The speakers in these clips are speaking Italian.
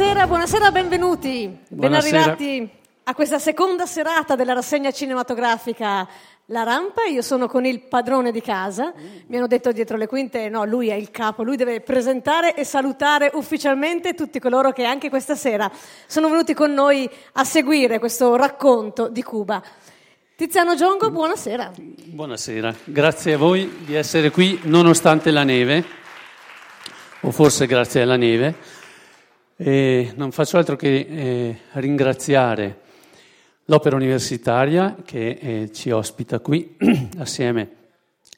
Buonasera, buonasera, benvenuti. Ben arrivati a questa seconda serata della rassegna cinematografica La Rampa. Io sono con il padrone di casa. Mi hanno detto dietro le quinte, no, lui è il capo, lui deve presentare e salutare ufficialmente tutti coloro che anche questa sera sono venuti con noi a seguire questo racconto di Cuba. Tiziano Giongo, buonasera. Buonasera, grazie a voi di essere qui nonostante la neve, o forse grazie alla neve. E non faccio altro che eh, ringraziare l'Opera Universitaria che eh, ci ospita qui assieme,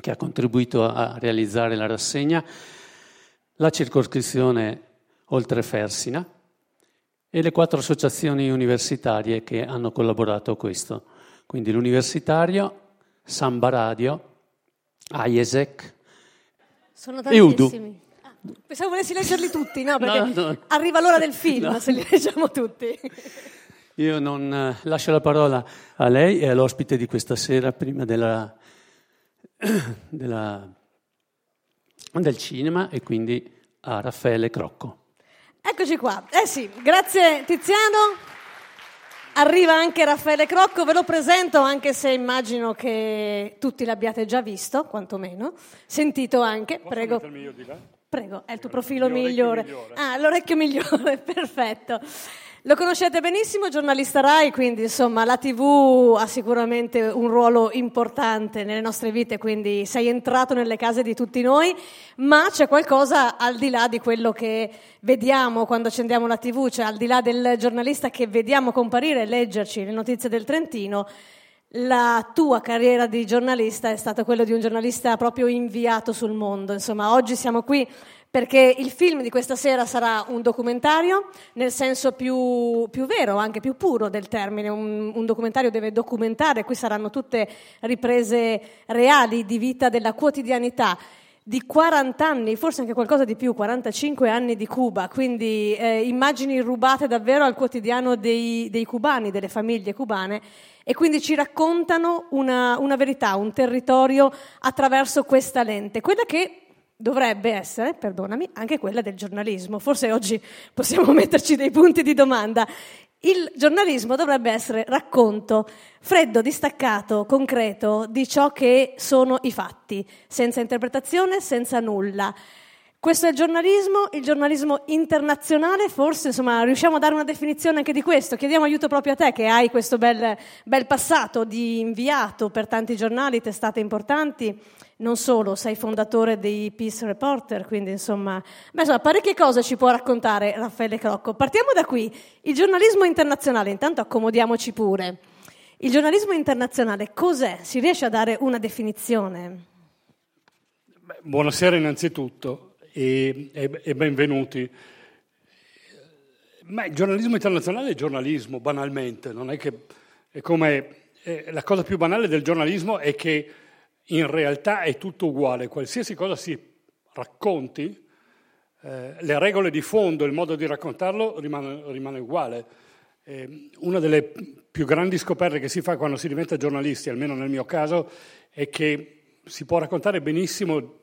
che ha contribuito a realizzare la rassegna, la circoscrizione Oltre Fersina e le quattro associazioni universitarie che hanno collaborato a questo. Quindi l'Universitario, Samba Radio, AIESEC e UDU. Pensavo volessi leggerli tutti, no? Perché no, no. arriva l'ora del film no. se li leggiamo tutti. Io non eh, lascio la parola a lei e all'ospite di questa sera prima della, della, del cinema e quindi a Raffaele Crocco. Eccoci qua. Eh sì, grazie Tiziano. Arriva anche Raffaele Crocco, ve lo presento anche se immagino che tutti l'abbiate già visto, quantomeno, sentito anche, Posso prego. Prego, è il tuo profilo migliore. migliore. Ah, l'orecchio migliore, perfetto. Lo conoscete benissimo, giornalista RAI, quindi insomma la TV ha sicuramente un ruolo importante nelle nostre vite, quindi sei entrato nelle case di tutti noi, ma c'è qualcosa al di là di quello che vediamo quando accendiamo la TV, cioè al di là del giornalista che vediamo comparire e leggerci le notizie del Trentino, la tua carriera di giornalista è stata quella di un giornalista proprio inviato sul mondo. Insomma, oggi siamo qui perché il film di questa sera sarà un documentario nel senso più, più vero, anche più puro del termine. Un, un, documentario deve documentare, qui saranno tutte riprese reali di vita della quotidianità di 40 anni, forse anche qualcosa di più, 45 anni di Cuba, quindi eh, immagini rubate davvero al quotidiano dei, dei cubani, delle famiglie cubane e quindi ci raccontano una, una verità, un territorio attraverso questa lente, quella che dovrebbe essere, perdonami, anche quella del giornalismo. Forse oggi possiamo metterci dei punti di domanda. Il giornalismo dovrebbe essere racconto freddo, distaccato, concreto di ciò che sono i fatti, senza interpretazione, senza nulla. Questo è il giornalismo, il giornalismo internazionale, forse insomma, riusciamo a dare una definizione anche di questo. Chiediamo aiuto proprio a te che hai questo bel, bel passato di inviato per tanti giornali, testate importanti. Non solo, sei fondatore dei Peace Reporter, quindi insomma, beh, insomma, parecchie cose ci può raccontare Raffaele Crocco. Partiamo da qui. Il giornalismo internazionale, intanto accomodiamoci pure. Il giornalismo internazionale cos'è? Si riesce a dare una definizione? Beh, buonasera innanzitutto e, e, e benvenuti. Ma il giornalismo internazionale è giornalismo, banalmente, non è che è come eh, la cosa più banale del giornalismo è che in realtà è tutto uguale, qualsiasi cosa si racconti, eh, le regole di fondo, il modo di raccontarlo rimane, rimane uguale. Eh, una delle più grandi scoperte che si fa quando si diventa giornalisti, almeno nel mio caso, è che si può raccontare benissimo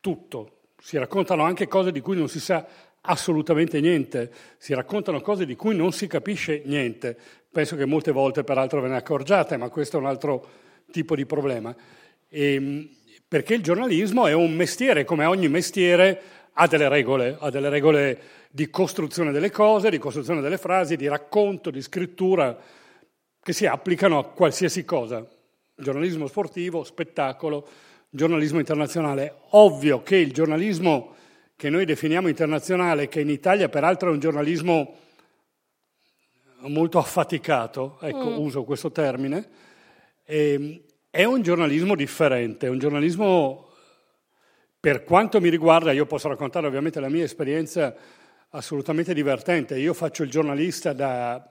tutto, si raccontano anche cose di cui non si sa assolutamente niente, si raccontano cose di cui non si capisce niente. Penso che molte volte peraltro ve ne accorgiate, ma questo è un altro tipo di problema. E, ehm, perché il giornalismo è un mestiere, come ogni mestiere, ha delle regole, ha delle regole di costruzione delle cose, di costruzione delle frasi, di racconto, di scrittura, che si applicano a qualsiasi cosa. Giornalismo sportivo, spettacolo, giornalismo internazionale. Ovvio che il giornalismo che noi definiamo internazionale, che in Italia peraltro è un giornalismo molto affaticato, ecco, mm. uso questo termine, eh, è un giornalismo differente, è un giornalismo, per quanto mi riguarda, io posso raccontare ovviamente la mia esperienza assolutamente divertente. Io faccio il giornalista da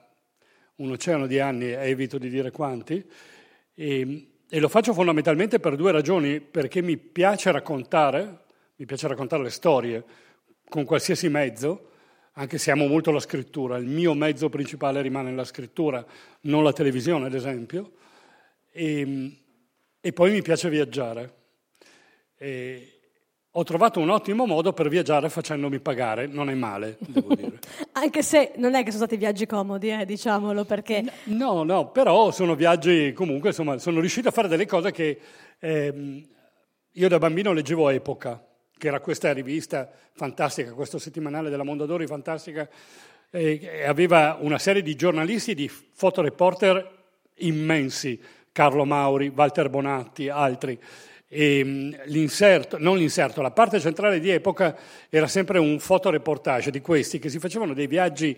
un oceano di anni, evito di dire quanti, e e lo faccio fondamentalmente per due ragioni, perché mi piace raccontare, mi piace raccontare le storie con qualsiasi mezzo, anche se amo molto la scrittura, il mio mezzo principale rimane la scrittura, non la televisione ad esempio, e, e poi mi piace viaggiare. E ho trovato un ottimo modo per viaggiare facendomi pagare, non è male, devo dire. Anche se non è che sono stati viaggi comodi, eh, diciamolo, perché... No, no, però sono viaggi comunque, insomma, sono riuscito a fare delle cose che ehm, io da bambino leggevo Epoca, che era questa rivista fantastica, questo settimanale della Mondadori fantastica, e aveva una serie di giornalisti, di fotoreporter immensi, Carlo Mauri, Walter Bonatti, altri. E mm, l'inserto, non l'inserto, la parte centrale di epoca era sempre un fotoreportage di questi che si facevano dei viaggi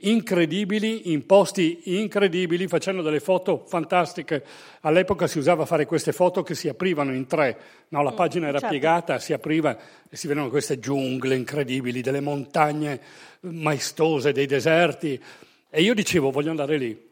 incredibili, in posti incredibili, facendo delle foto fantastiche. All'epoca si usava fare queste foto che si aprivano in tre, no, la mm, pagina era certo. piegata, si apriva e si vedevano queste giungle incredibili, delle montagne maestose, dei deserti. E io dicevo, voglio andare lì.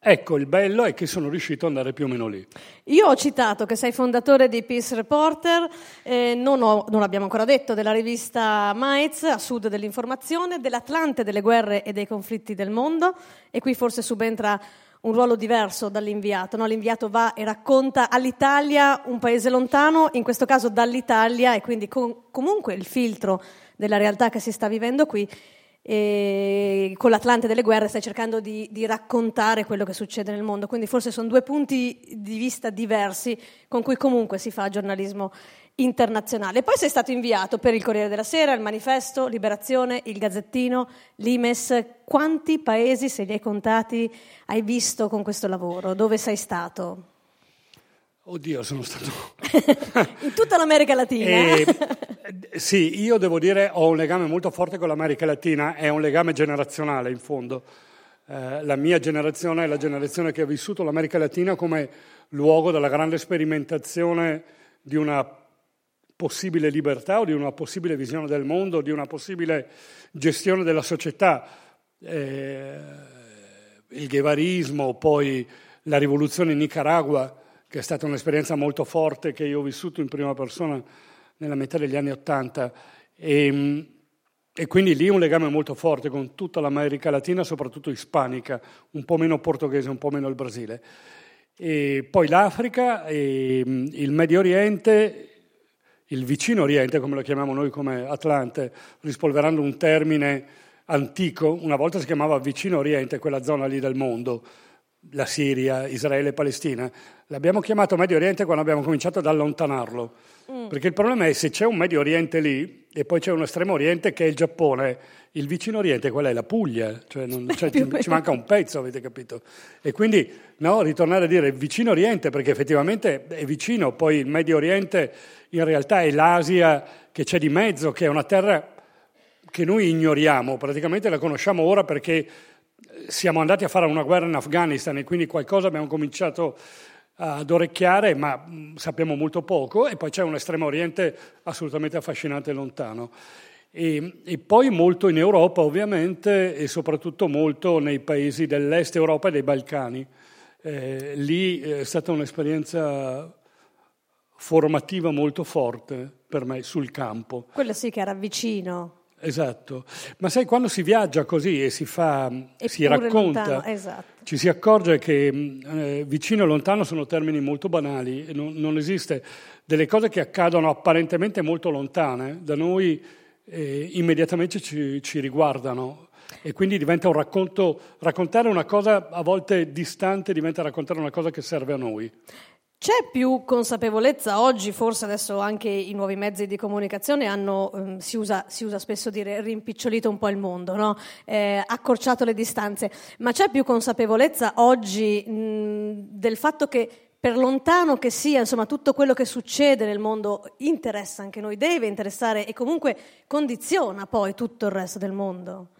Ecco, il bello è che sono riuscito ad andare più o meno lì. Io ho citato che sei fondatore di Peace Reporter, eh, non, ho, non, l'abbiamo ancora detto, della rivista Maiz, a sud dell'informazione, dell'Atlante delle guerre e dei conflitti del mondo, e qui forse subentra un ruolo diverso dall'inviato. No? L'inviato va e racconta all'Italia un paese lontano, in questo caso dall'Italia, e quindi con, comunque il filtro della realtà che si sta vivendo qui e con l'Atlante delle guerre stai cercando di, di, raccontare quello che succede nel mondo, quindi forse sono due punti di vista diversi con cui comunque si fa giornalismo internazionale. Poi sei stato inviato per il Corriere della Sera, il Manifesto, Liberazione, il Gazzettino, l'Imes. Quanti paesi, se li hai contati, hai visto con questo lavoro? Dove sei stato? Oddio, sono stato... in tutta l'America Latina. Eh, sì, io devo dire ho un legame molto forte con l'America Latina, è un legame generazionale in fondo. Eh, la mia generazione è la generazione che ha vissuto l'America Latina come luogo della grande sperimentazione di una possibile libertà o di una possibile visione del mondo, di una possibile gestione della società. Eh, il ghevarismo, poi la rivoluzione in Nicaragua che è stata un'esperienza molto forte che io ho vissuto in prima persona nella metà degli anni Ottanta. E, e, quindi lì un legame molto forte con tutta l'America Latina, soprattutto ispanica, un po' meno portoghese, un po' meno il Brasile. E poi l'Africa, il Medio Oriente, il vicino Oriente, come lo chiamiamo noi come Atlante, rispolverando un termine antico, una volta si chiamava vicino Oriente, quella zona lì del mondo, la Siria, Israele e Palestina, l'abbiamo chiamato Medio Oriente quando abbiamo cominciato ad allontanarlo. Mm. Perché il problema è se c'è un Medio Oriente lì e poi c'è un estremo Oriente che è il Giappone, il vicino Oriente qual è? La Puglia, cioè, non, cioè ci, ci, manca un pezzo, avete capito? E quindi no, ritornare a dire vicino Oriente perché effettivamente è vicino, poi il Medio Oriente in realtà è l'Asia che c'è di mezzo, che è una terra che noi ignoriamo, praticamente la conosciamo ora perché siamo andati a fare una guerra in Afghanistan e quindi qualcosa abbiamo cominciato ad orecchiare, ma sappiamo molto poco, e poi c'è un estremo oriente assolutamente affascinante e lontano. E, e, poi molto in Europa ovviamente e soprattutto molto nei paesi dell'est Europa e dei Balcani. Eh, lì è stata un'esperienza formativa molto forte per me sul campo. Quello sì che era vicino. Esatto, ma sai quando si viaggia così e si fa, e si racconta, esatto. ci si accorge che eh, vicino e lontano sono termini molto banali, non, non, esiste delle cose che accadono apparentemente molto lontane, da noi eh, immediatamente ci, ci, riguardano e quindi diventa un racconto, raccontare una cosa a volte distante diventa raccontare una cosa che serve a noi. C'è più consapevolezza oggi, forse adesso anche i nuovi mezzi di comunicazione hanno, um, si, usa, si, usa, spesso dire, rimpicciolito un po' il mondo, no? eh, accorciato le distanze, ma c'è più consapevolezza oggi mh, del fatto che per lontano che sia, insomma, tutto quello che succede nel mondo interessa anche noi, deve interessare e comunque condiziona poi tutto il resto del mondo.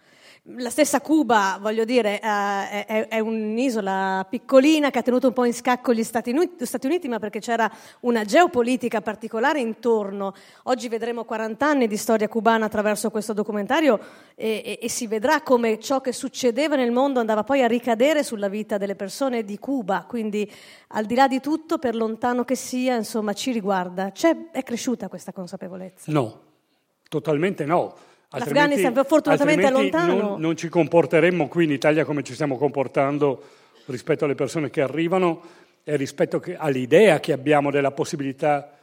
La stessa Cuba, voglio dire, eh, è, un'isola piccolina che ha tenuto un po' in scacco gli Stati Uniti, Stati Uniti, ma perché c'era una geopolitica particolare intorno. Oggi vedremo 40 anni di storia cubana attraverso questo documentario e, e, e si vedrà come ciò che succedeva nel mondo andava poi a ricadere sulla vita delle persone di Cuba. Quindi, al di là di tutto, per lontano che sia, insomma, ci riguarda. C'è, è cresciuta questa consapevolezza? No, totalmente no. L'Afghanistan fortunatamente è lontano. Non, non, ci comporteremmo qui in Italia come ci stiamo comportando rispetto alle persone che arrivano e rispetto che, all'idea che abbiamo della possibilità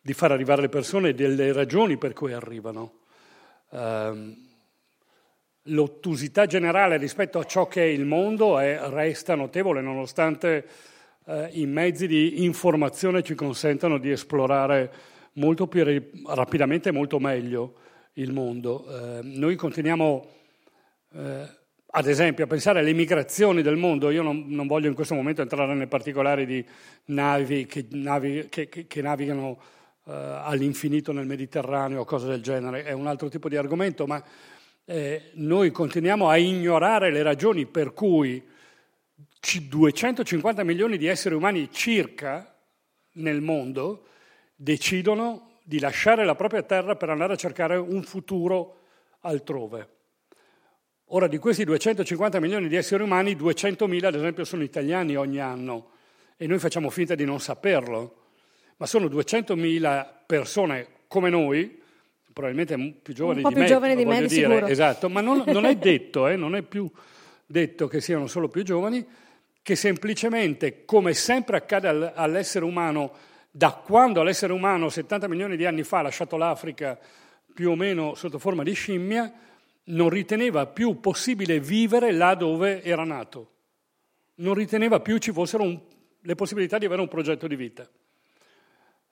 di far arrivare le persone e delle ragioni per cui arrivano. Uh, l'ottusità generale rispetto a ciò che è il mondo è, resta notevole, nonostante uh, i mezzi di informazione ci consentano di esplorare molto più rapidamente e molto meglio il mondo. Uh, noi continuiamo uh, ad esempio, a pensare alle migrazioni del mondo, io non, non, voglio in questo momento entrare nei particolari di navi che, navi, che, che, che navigano uh, all'infinito nel Mediterraneo o cose del genere, è un altro tipo di argomento, ma eh, noi continuiamo a ignorare le ragioni per cui 250 milioni di esseri umani circa nel mondo decidono di lasciare la propria terra per andare a cercare un futuro altrove. Ora, di questi 250 milioni di esseri umani, 200.000 ad esempio sono italiani ogni anno e noi facciamo finta di non saperlo, ma sono 200.000 persone come noi, probabilmente più giovani Un po' di più me, giovani di me, dire, sicuro. esatto, ma non, non è detto, eh, non è più detto che siano solo più giovani, che semplicemente, come sempre accade all'essere umano, da quando l'essere umano 70 milioni di anni fa ha lasciato l'Africa più o meno sotto forma di scimmia, non riteneva più possibile vivere là dove era nato, non riteneva più ci fossero un, le possibilità di avere un progetto di vita.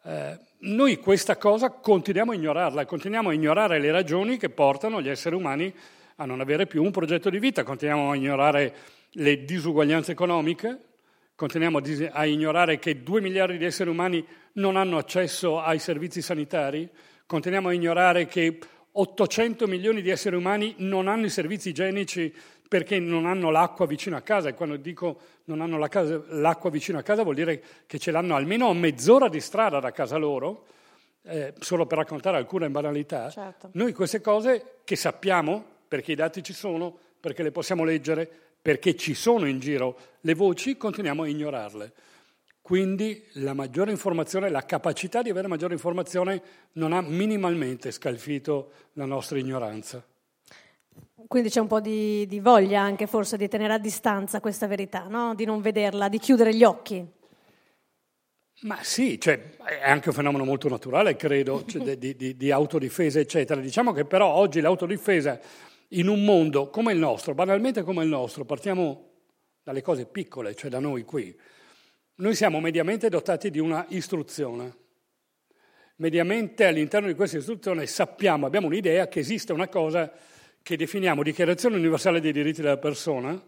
Eh, noi questa cosa continuiamo a ignorarla, continuiamo a ignorare le ragioni che portano gli esseri umani a non avere più un progetto di vita, continuiamo a ignorare le disuguaglianze economiche, continuiamo a ignorare che due miliardi di esseri umani non hanno accesso ai servizi sanitari, continuiamo a ignorare che 800 milioni di esseri umani non hanno i servizi igienici perché non hanno l'acqua vicino a casa e quando dico non hanno la casa, l'acqua vicino a casa vuol dire che ce l'hanno almeno a mezz'ora di strada da casa loro, eh, solo per raccontare alcune banalità. Certo. Noi queste cose che sappiamo, perché i dati ci sono, perché le possiamo leggere, perché ci sono in giro le voci, continuiamo a ignorarle. Quindi la maggiore informazione, la capacità di avere maggiore informazione non ha minimalmente scalfito la nostra ignoranza. Quindi c'è un po' di, di voglia anche forse di tenere a distanza questa verità, no? di non vederla, di chiudere gli occhi. Ma sì, cioè, è anche un fenomeno molto naturale, credo, cioè, di, di, di, autodifesa, eccetera. Diciamo che però oggi l'autodifesa in un mondo come il nostro, banalmente come il nostro, partiamo dalle cose piccole, cioè da noi qui, noi siamo mediamente dotati di una istruzione. Mediamente all'interno di questa istruzione sappiamo, abbiamo un'idea che esiste una cosa che definiamo Dichiarazione universale dei diritti della persona,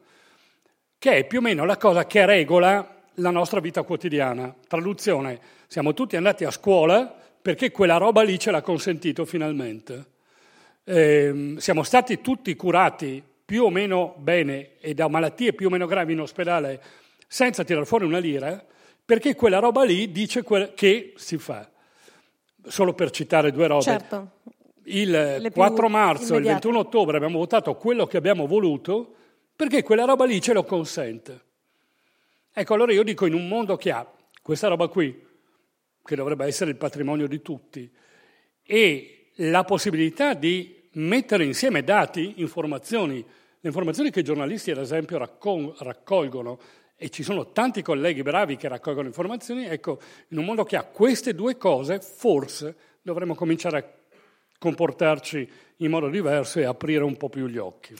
che è più o meno la cosa che regola la nostra vita quotidiana. Traduzione, siamo tutti andati a scuola perché quella roba lì ce l'ha consentito finalmente. Eh, siamo stati tutti curati più o meno bene e da malattie più o meno gravi in ospedale senza tirar fuori una lira, perché quella roba lì dice quel che si fa. Solo per citare due robe. Certo. Il 4 marzo e il 21 ottobre abbiamo votato quello che abbiamo voluto perché quella roba lì ce lo consente. Ecco, allora io dico in un mondo che ha questa roba qui, che dovrebbe essere il patrimonio di tutti, e la possibilità di mettere insieme dati, informazioni, le informazioni che i giornalisti ad esempio raccolgono. E ci sono tanti colleghi bravi che raccolgono informazioni, ecco, in un mondo che ha queste due cose, forse dovremmo cominciare a comportarci in modo diverso e aprire un po' più gli occhi.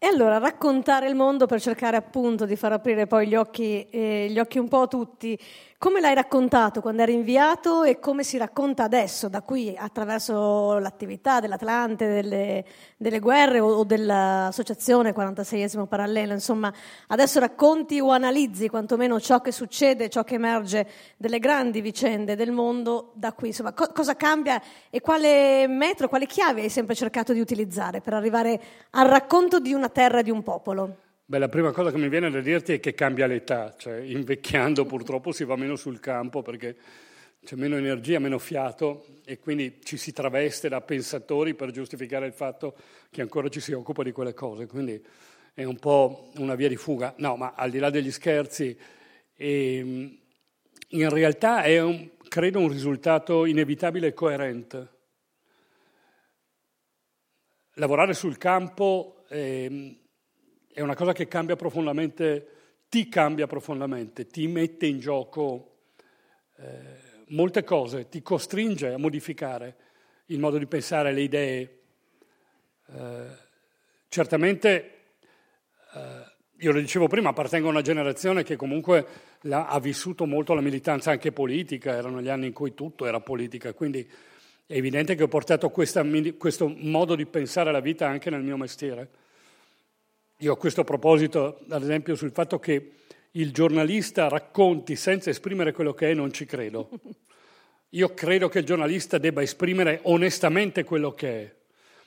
E allora raccontare il mondo per cercare appunto di far aprire poi gli occhi, eh, gli occhi un po' a tutti come l'hai raccontato quando eri inviato e come si racconta adesso, da qui attraverso l'attività dell'Atlante, delle, delle guerre o, o dell'associazione 46esimo parallelo? Insomma, adesso racconti o analizzi quantomeno ciò che succede, ciò che emerge delle grandi vicende del mondo da qui. Insomma, co- cosa cambia e quale metro, quale chiave hai sempre cercato di utilizzare per arrivare al racconto di una terra e di un popolo? Beh, la prima cosa che mi viene da dirti è che cambia l'età, cioè invecchiando purtroppo si va meno sul campo perché c'è meno energia, meno fiato e quindi ci si traveste da pensatori per giustificare il fatto che ancora ci si occupa di quelle cose. Quindi è un po' una via di fuga. No, ma al di là degli scherzi, eh, in realtà è, un, credo, un risultato inevitabile e coerente. Lavorare sul campo... Eh, è una cosa che cambia profondamente, ti cambia profondamente, ti mette in gioco eh, molte cose, ti costringe a modificare il modo di pensare, le idee. Eh, certamente, eh, io lo dicevo prima, appartengo a una generazione che comunque la, ha vissuto molto la militanza anche politica, erano gli anni in cui tutto era politica, quindi è evidente che ho portato questa, questo modo di pensare alla vita anche nel mio mestiere. Io a questo proposito, ad esempio, sul fatto che il giornalista racconti senza esprimere quello che è, non ci credo. Io credo che il giornalista debba esprimere onestamente quello che è,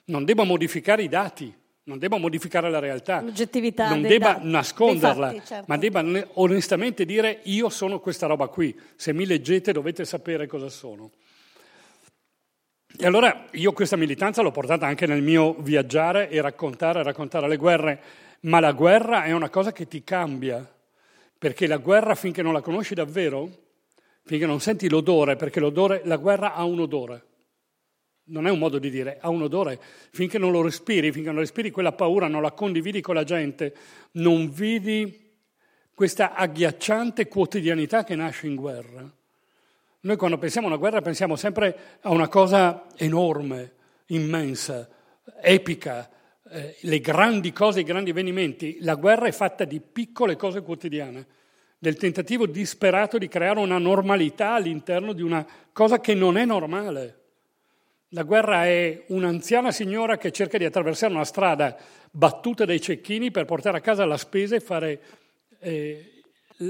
non debba modificare i dati, non debba modificare la realtà, L'oggettività non debba da- nasconderla, fatti, certo. ma debba ne- onestamente dire io sono questa roba qui, se mi leggete dovete sapere cosa sono. E allora io questa militanza l'ho portata anche nel mio viaggiare e raccontare, raccontare le guerre, ma la guerra è una cosa che ti cambia, perché la guerra finché non la conosci davvero, finché non senti l'odore, perché l'odore, la guerra ha un odore, non è un modo di dire, ha un odore, finché non lo respiri, finché non respiri quella paura, non la condividi con la gente, non vedi questa agghiacciante quotidianità che nasce in guerra. Noi quando pensiamo a una guerra pensiamo sempre a una cosa enorme, immensa, epica, eh, le grandi cose, i grandi avvenimenti. La guerra è fatta di piccole cose quotidiane, del tentativo disperato di creare una normalità all'interno di una cosa che non è normale. La guerra è un'anziana signora che cerca di attraversare una strada battuta dai cecchini per portare a casa la spesa e fare... Eh,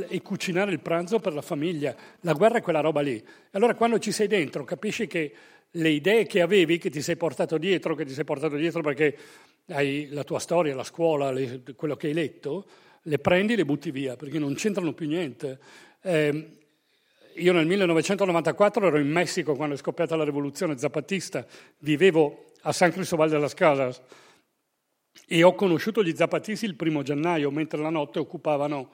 e cucinare il pranzo per la famiglia. La guerra è quella roba lì. Allora quando ci sei dentro capisci che le idee che avevi, che ti sei portato dietro, che ti sei portato dietro perché hai la tua storia, la scuola, le, quello che hai letto, le prendi e le butti via perché non c'entrano più niente. Eh, io nel 1994 ero in Messico quando è scoppiata la rivoluzione zapatista, vivevo a San Cristobal de las Casas e ho conosciuto gli zapatisti il primo gennaio, mentre la notte occupavano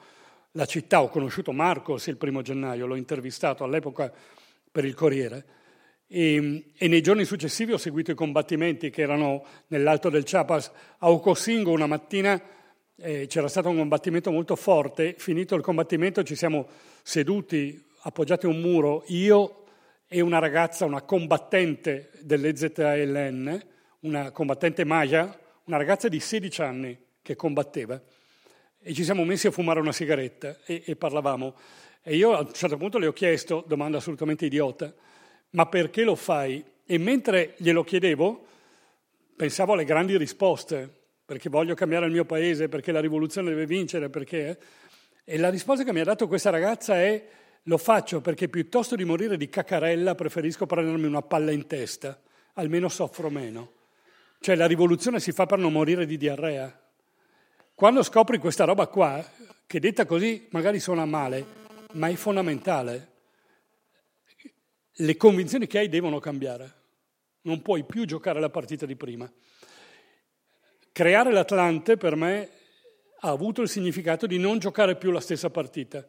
la città, ho conosciuto Marcos il primo gennaio, l'ho intervistato all'epoca per il Corriere e, e, nei giorni successivi ho seguito i combattimenti che erano nell'Alto del Chiapas. A Ocosingo una mattina eh, c'era stato un combattimento molto forte, finito il combattimento ci siamo seduti appoggiati a un muro, io e una ragazza, una combattente dell'EZLN, una combattente Maya, una ragazza di 16 anni che combatteva e ci siamo messi a fumare una sigaretta e, e, parlavamo. E io a un certo punto le ho chiesto, domanda assolutamente idiota, ma perché lo fai? E mentre glielo chiedevo, pensavo alle grandi risposte, perché voglio cambiare il mio paese, perché la rivoluzione deve vincere, perché... E la risposta che mi ha dato questa ragazza è lo faccio perché piuttosto di morire di cacarella preferisco prendermi una palla in testa, almeno soffro meno. Cioè la rivoluzione si fa per non morire di diarrea. Quando scopri questa roba qua, che detta così magari suona male, ma è fondamentale, le convinzioni che hai devono cambiare. Non puoi più giocare la partita di prima. Creare l'Atlante per me ha avuto il significato di non giocare più la stessa partita,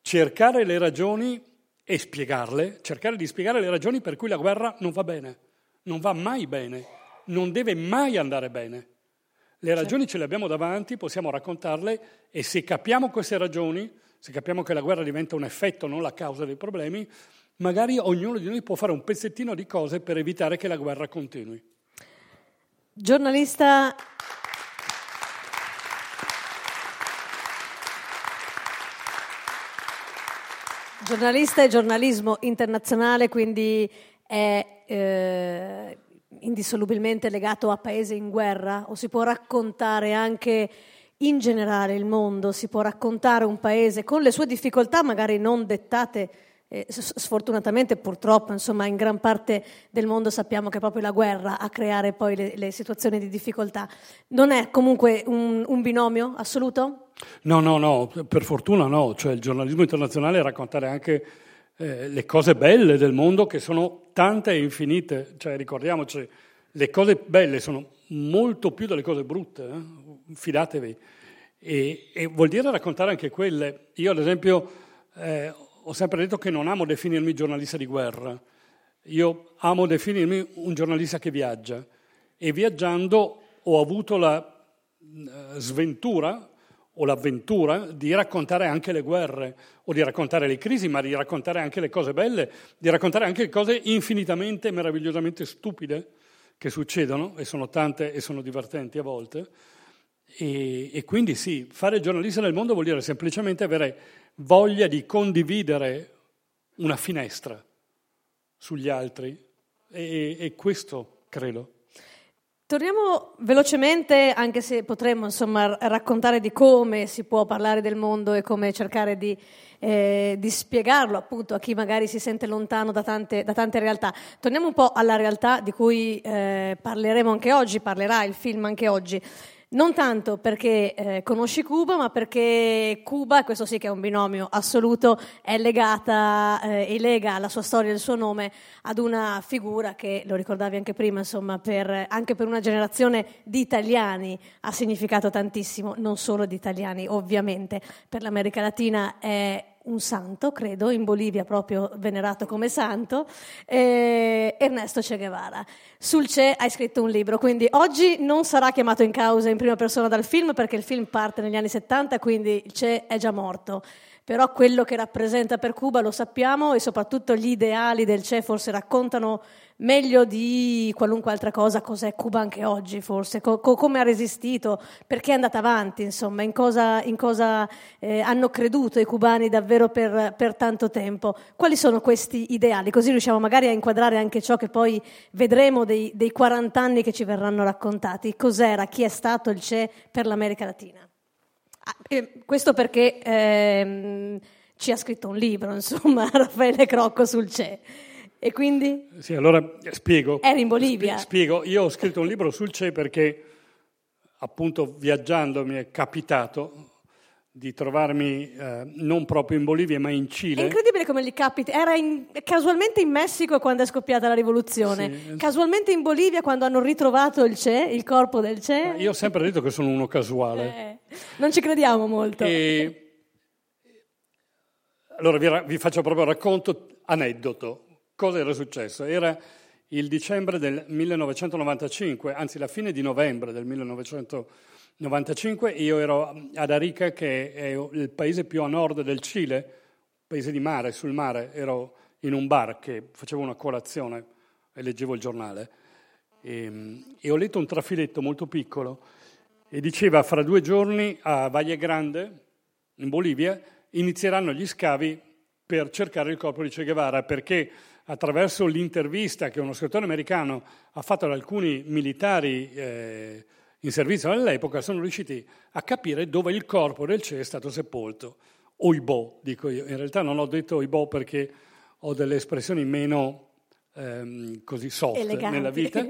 cercare le ragioni e spiegarle, cercare di spiegare le ragioni per cui la guerra non va bene, non va mai bene, non deve mai andare bene. Le ragioni ce le abbiamo davanti, possiamo raccontarle e se capiamo queste ragioni, se capiamo che la guerra diventa un effetto, non la causa dei problemi, magari ognuno di noi può fare un pezzettino di cose per evitare che la guerra continui. Giornalista Giornalista e giornalismo internazionale, quindi è eh, indissolubilmente legato a paese in guerra o si può raccontare anche in generale il mondo, si può raccontare un paese con le sue difficoltà magari non dettate eh, sfortunatamente purtroppo insomma in gran parte del mondo sappiamo che è proprio la guerra a creare poi le, le situazioni di difficoltà. Non è comunque un, un, binomio assoluto? No, no, no, per fortuna no, cioè il giornalismo internazionale è raccontare anche eh, le cose belle del mondo che sono tante e infinite, cioè ricordiamoci, le cose belle sono molto più delle cose brutte, eh? fidatevi. E, e, vuol dire raccontare anche quelle. Io ad esempio eh, ho sempre detto che non amo definirmi giornalista di guerra, io amo definirmi un giornalista che viaggia e viaggiando ho avuto la eh, sventura o l'avventura di raccontare anche le guerre o di raccontare le crisi, ma di raccontare anche le cose belle, di raccontare anche le cose infinitamente, meravigliosamente stupide che succedono e sono tante e sono divertenti a volte. E, e quindi sì, fare giornalista nel mondo vuol dire semplicemente avere voglia di condividere una finestra sugli altri e, e questo credo. Torniamo velocemente, anche se potremmo insomma, raccontare di come si può parlare del mondo e come cercare di, eh, di spiegarlo appunto a chi magari si sente lontano da tante, da tante realtà. Torniamo un po' alla realtà di cui eh, parleremo anche oggi, parlerà il film anche oggi. Non tanto perché eh, conosci Cuba, ma perché Cuba, questo sì che è un binomio assoluto, è legata eh, e lega la sua storia e il suo nome ad una figura che, lo ricordavi anche prima, insomma, per, anche per una generazione di italiani ha significato tantissimo, non solo di italiani ovviamente. Per l'America Latina è un santo, credo, in Bolivia proprio venerato come santo, eh, Ernesto Che Guevara. Sul Che hai scritto un libro, quindi oggi non sarà chiamato in causa in prima persona dal film perché il film parte negli anni 70, quindi il Che è già morto però quello che rappresenta per Cuba lo sappiamo e soprattutto gli ideali del CE forse raccontano meglio di qualunque altra cosa cos'è Cuba anche oggi forse, co- co- come ha resistito, perché è andata avanti, insomma, in cosa, in cosa eh, hanno creduto i cubani davvero per, per, tanto tempo. Quali sono questi ideali? Così riusciamo magari a inquadrare anche ciò che poi vedremo dei, dei 40 anni che ci verranno raccontati. Cos'era, chi è stato il CE per l'America Latina? Ah, questo perché ehm, ci ha scritto un libro, insomma, Raffaele Crocco sul CE. E quindi? Sì, allora spiego. Eri in Bolivia. Spiego, io ho scritto un libro sul CE perché appunto viaggiando mi è capitato di trovarmi eh, non proprio in Bolivia ma in Cile. È incredibile come gli capita. Era in, casualmente in Messico quando è scoppiata la rivoluzione, sì. casualmente in Bolivia quando hanno ritrovato il CE, il corpo del CE. Ma io ho sempre detto che sono uno casuale. Eh, non ci crediamo molto. E... Allora vi, vi faccio proprio un racconto, aneddoto. Cosa era successo? Era il dicembre del 1995, anzi la fine di novembre del 1995, io ero ad Arica, che è il paese più a nord del Cile, paese di mare, sul mare, ero in un bar che facevo una colazione e leggevo il giornale e, e ho letto un trafiletto molto piccolo e diceva fra due giorni a Valle Grande, in Bolivia, inizieranno gli scavi per cercare il corpo di Che Guevara perché attraverso l'intervista che uno scrittore americano ha fatto ad alcuni militari eh, in servizio all'epoca, sono riusciti a capire dove il corpo del Che è stato sepolto. Oibò, dico io. In realtà non ho detto oibò perché ho delle espressioni meno ehm, così soft Eleganti. nella vita,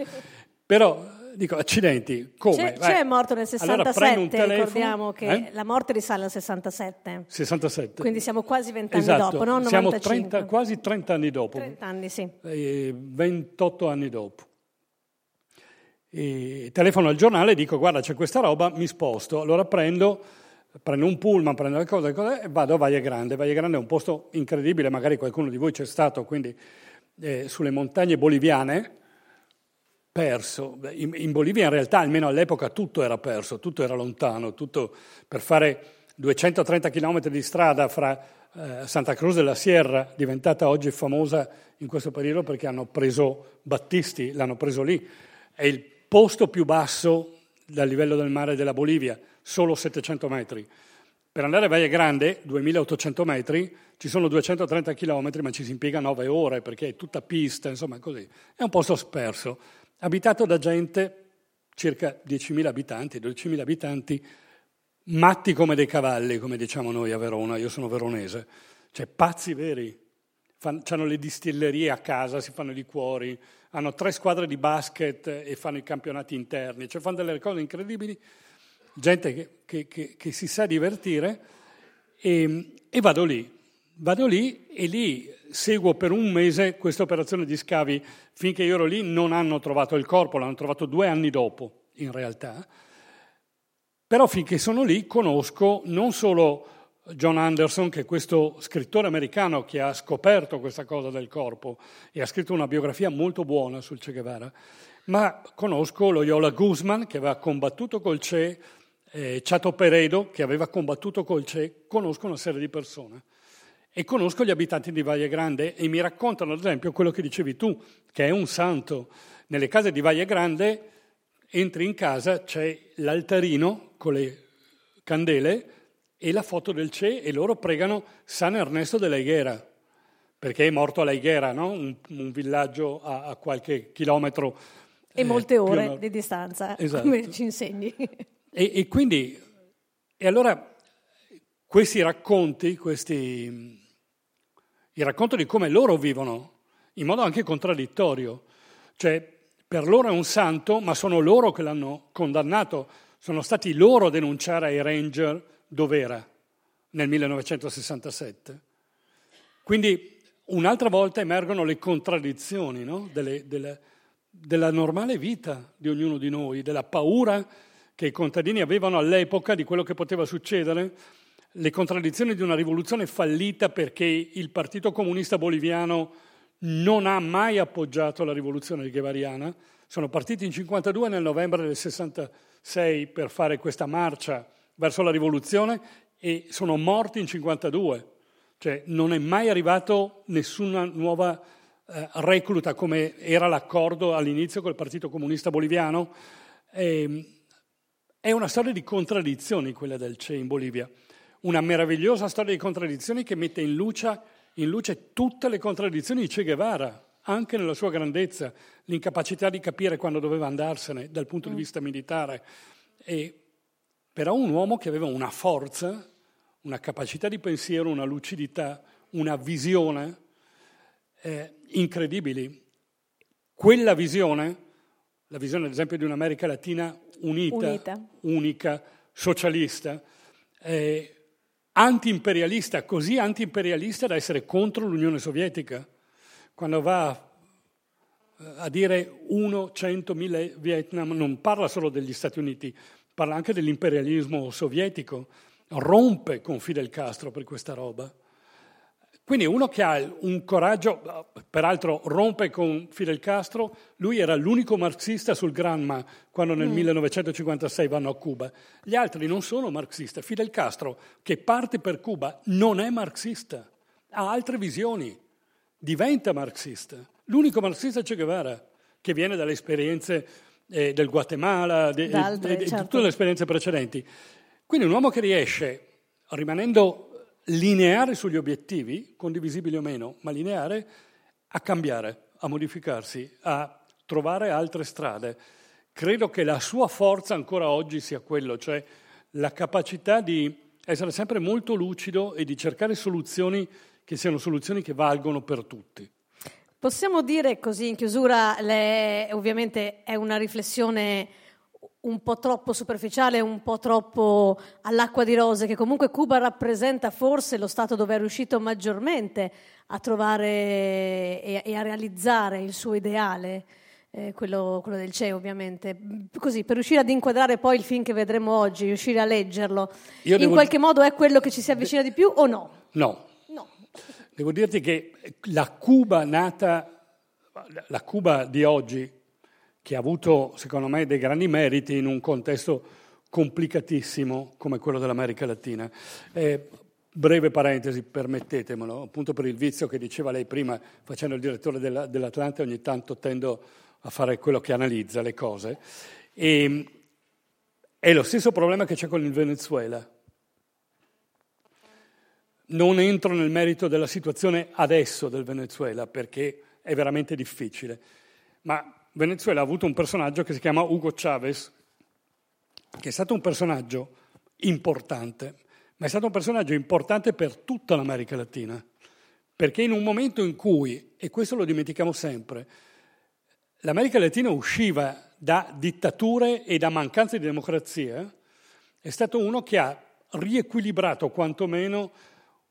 però dico, accidenti, come? C'è, c'è morto nel 67, allora ricordiamo che eh? la morte risale al 67. 67. Quindi siamo quasi 20 esatto. anni dopo, non Siamo 30, quasi 30 anni dopo. 30 anni, sì. E 28 anni dopo. E telefono al giornale e dico, guarda, c'è questa roba, mi sposto. Allora prendo prendo un pullman, prendo le cose, le cose e vado a Valle Grande. Valle Grande è un posto incredibile, magari qualcuno di voi c'è stato, quindi eh, sulle montagne boliviane, perso. In, in, Bolivia in realtà, almeno all'epoca, tutto era perso, tutto era lontano, tutto per fare 230 km di strada fra eh, Santa Cruz della Sierra, diventata oggi famosa in questo periodo perché hanno preso Battisti, l'hanno preso lì, è il posto più basso dal livello del mare della Bolivia, solo 700 metri. Per andare a Valle Grande, 2800 metri, ci sono 230 km, ma ci si impiega 9 ore perché è tutta pista, insomma così. È un posto sperso abitato da gente, circa 10.000 abitanti, 12.000 abitanti, matti come dei cavalli, come diciamo noi a Verona, io sono veronese, cioè pazzi veri. Hanno le distillerie a casa, si fanno i liquori, hanno tre squadre di basket e fanno i campionati interni, cioè fanno delle cose incredibili, gente che, che, che, che si sa divertire e, e vado lì. Vado lì e lì seguo per un mese questa operazione di scavi. Finché io ero lì non hanno trovato il corpo, l'hanno trovato due anni dopo in realtà. Però finché sono lì conosco non solo John Anderson, che è questo scrittore americano che ha scoperto questa cosa del corpo e ha scritto una biografia molto buona sul Che Guevara, ma conosco Loyola Guzman, che aveva combattuto col Che eh, Chato Peredo, che aveva combattuto col CE, conosco una serie di persone e conosco gli abitanti di Valle Grande e mi raccontano, ad esempio, quello che dicevi tu, che è un santo. Nelle case di Valle Grande entri in casa, c'è l'altarino con le candele e la foto del CE e loro pregano San Ernesto della Higuera, perché è morto alla Higuera, no? un, un, villaggio a, a, qualche chilometro. E eh, molte ore o... di distanza, esatto. come ci insegni. E, e, quindi, e allora questi racconti, questi, il racconto di come loro vivono, in modo anche contraddittorio, cioè per loro è un santo, ma sono loro che l'hanno condannato, sono stati loro a denunciare ai ranger dov'era nel 1967. Quindi un'altra volta emergono le contraddizioni no? delle, delle, della normale vita di ognuno di noi, della paura che i contadini avevano all'epoca di quello che poteva succedere, le contraddizioni di una rivoluzione fallita perché il Partito Comunista Boliviano non ha mai appoggiato la rivoluzione guevariana, sono partiti in 52 nel novembre del 66 per fare questa marcia verso la rivoluzione e sono morti in 52, cioè non è mai arrivato nessuna nuova eh, recluta come era l'accordo all'inizio col Partito Comunista Boliviano. E, ehm, è una storia di contraddizioni quella del CE in Bolivia, una meravigliosa storia di contraddizioni che mette in luce in luce tutte le contraddizioni di Che Guevara, anche nella sua grandezza, l'incapacità di capire quando doveva andarsene dal punto di mm. vista militare. E, però un uomo che aveva una forza, una capacità di pensiero, una lucidità, una visione eh, incredibili. Quella visione, la visione ad esempio di un'America Latina unita, unita. unica, socialista, eh, anti-imperialista, così anti-imperialista da essere contro l'Unione Sovietica. Quando va eh, a dire uno, cento, mille Vietnam, non parla solo degli Stati Uniti, parla anche dell'imperialismo sovietico, rompe con Fidel Castro per questa roba. Quindi uno che ha un coraggio, peraltro rompe con Fidel Castro, lui era l'unico marxista sul Granma quando nel mm. 1956 vanno a Cuba. Gli altri non sono marxisti. Fidel Castro, che parte per Cuba, non è marxista, ha altre visioni, diventa marxista. L'unico marxista è Che Guevara, che viene dalle esperienze eh, del Guatemala, di certo. tutte le esperienze precedenti. Quindi un uomo che riesce, rimanendo lineare sugli obiettivi, condivisibili o meno, ma lineare, a cambiare, a modificarsi, a trovare altre strade. Credo che la sua forza ancora oggi sia quello, cioè la capacità di essere sempre molto lucido e di cercare soluzioni che siano soluzioni che valgono per tutti. Possiamo dire così in chiusura, le, ovviamente è una riflessione un po' troppo superficiale, un po' troppo all'acqua di rose, che comunque Cuba rappresenta forse lo Stato dove è riuscito maggiormente a trovare e, e a realizzare il suo ideale. Eh, quello, quello, del CE ovviamente, così per riuscire ad inquadrare poi il film che vedremo oggi, riuscire a leggerlo, Io in devo... qualche modo è quello che ci si avvicina di più o no? No. no. Devo dirti che la Cuba nata, la Cuba di oggi, che ha avuto, secondo me, dei grandi meriti in un contesto complicatissimo come quello dell'America Latina. Eh, breve parentesi, permettetemelo, appunto per il vizio che diceva lei prima, facendo il direttore della, dell'Atlante, ogni tanto tendo a fare quello che analizza le cose. E, è lo stesso problema che c'è con il Venezuela. Non entro nel merito della situazione adesso del Venezuela perché è veramente difficile, ma Venezuela ha avuto un personaggio che si chiama Hugo Chavez, che è stato un personaggio importante, ma è stato un personaggio importante per tutta l'America Latina, perché in un momento in cui, e questo lo dimentichiamo sempre, l'America Latina usciva da dittature e da mancanza di democrazia, è stato uno che ha riequilibrato quantomeno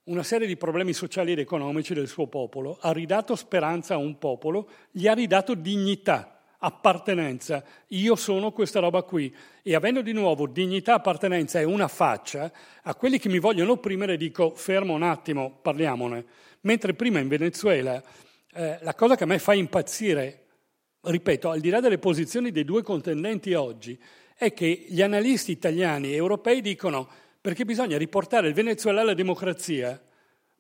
una serie di problemi sociali ed economici del suo popolo, ha ridato speranza a un popolo, gli ha ridato dignità appartenenza, io sono questa roba qui. E avendo di nuovo dignità, appartenenza e una faccia, a quelli che mi vogliono opprimere dico fermo un attimo, parliamone. Mentre prima in Venezuela eh, la cosa che a me fa impazzire, ripeto, al di là delle posizioni dei due contendenti oggi, è che gli analisti italiani e europei dicono perché bisogna riportare il Venezuela alla democrazia,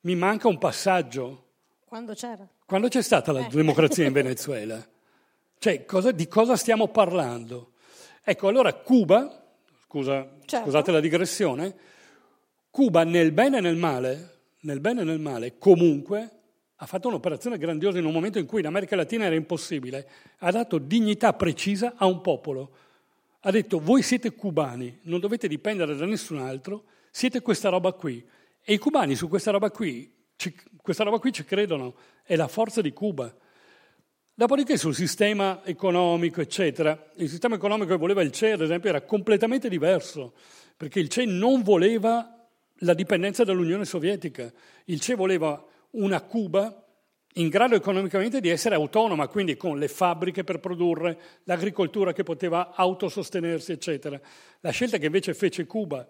mi manca un passaggio. Quando c'era? Quando c'è stata la eh. democrazia in Venezuela? Cioè, cosa, di cosa stiamo parlando? Ecco, allora Cuba, scusa, certo. scusate la digressione, Cuba nel bene e nel male, nel bene e nel male, comunque ha fatto un'operazione grandiosa in un momento in cui in America Latina era impossibile, ha dato dignità precisa a un popolo. Ha detto voi siete cubani, non dovete dipendere da nessun altro, siete questa roba qui. E i cubani su questa roba qui, ci, questa roba qui ci credono, è la forza di Cuba. Dopodiché sul sistema economico, eccetera, il sistema economico che voleva il CE, ad esempio, era completamente diverso, perché il CE non voleva la dipendenza dall'Unione Sovietica, il CE voleva una Cuba in grado economicamente di essere autonoma, quindi con le fabbriche per produrre, l'agricoltura che poteva autosostenersi, eccetera. La scelta che invece fece Cuba,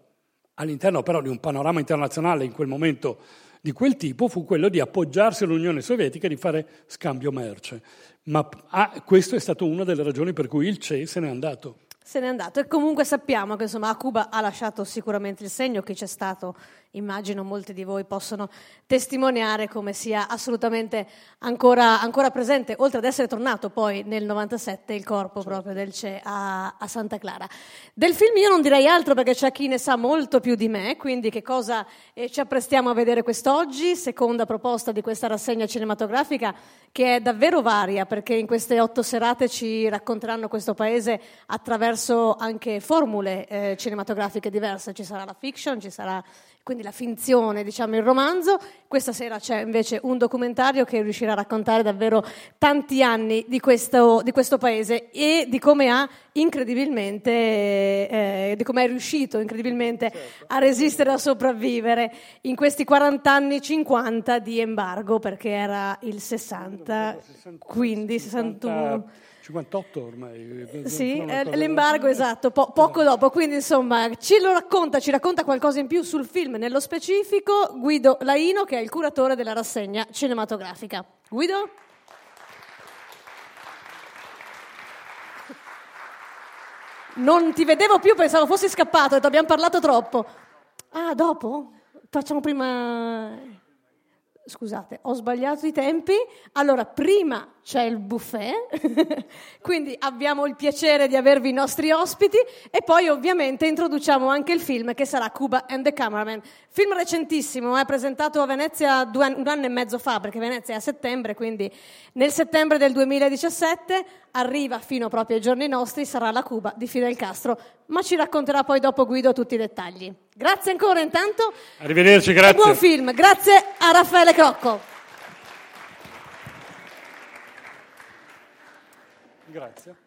all'interno però di un panorama internazionale in quel momento di quel tipo, fu quello di appoggiarsi all'Unione Sovietica e di fare scambio merce. Ma ah, questo è stato una delle ragioni per cui il CE se n'è andato. Se n'è andato e comunque sappiamo che insomma, a Cuba ha lasciato sicuramente il segno che c'è stato immagino molti di voi possono testimoniare come sia assolutamente ancora, ancora, presente, oltre ad essere tornato poi nel 97 il corpo certo. proprio del CE a, a, Santa Clara. Del film io non direi altro perché c'è chi ne sa molto più di me, quindi che cosa eh, ci apprestiamo a vedere quest'oggi, seconda proposta di questa rassegna cinematografica che è davvero varia perché in queste otto serate ci racconteranno questo paese attraverso anche formule eh, cinematografiche diverse, ci sarà la fiction, ci sarà quindi la finzione, diciamo il romanzo. Questa sera c'è invece un documentario che riuscirà a raccontare davvero tanti anni di questo, di questo paese e di come ha incredibilmente, eh, di come è riuscito incredibilmente certo. a resistere, a sopravvivere in questi 40 anni, 50 di embargo, perché era il 60, 60 quindi 61. 58 ormai. Eh, sì, eh, l'embargo esatto, po- poco dopo, quindi insomma ci lo racconta, ci racconta qualcosa in più sul film, nello specifico Guido Laino che è il curatore della rassegna cinematografica. Guido? Non ti vedevo più, pensavo fossi scappato, abbiamo parlato troppo. Ah, dopo? Facciamo prima... Scusate, ho sbagliato i tempi. Allora, prima c'è il buffet, quindi abbiamo il piacere di avervi i nostri ospiti e poi ovviamente introduciamo anche il film che sarà Cuba and the Cameraman. Film recentissimo, eh, presentato a Venezia due, un anno e mezzo fa, perché Venezia è a settembre, quindi nel settembre del 2017 arriva fino proprio ai giorni nostri, sarà la Cuba di Fidel Castro, ma ci racconterà poi dopo Guido tutti i dettagli. Grazie ancora intanto. Arrivederci, grazie. Buon film, grazie a Raffaele Crocco. Grazie.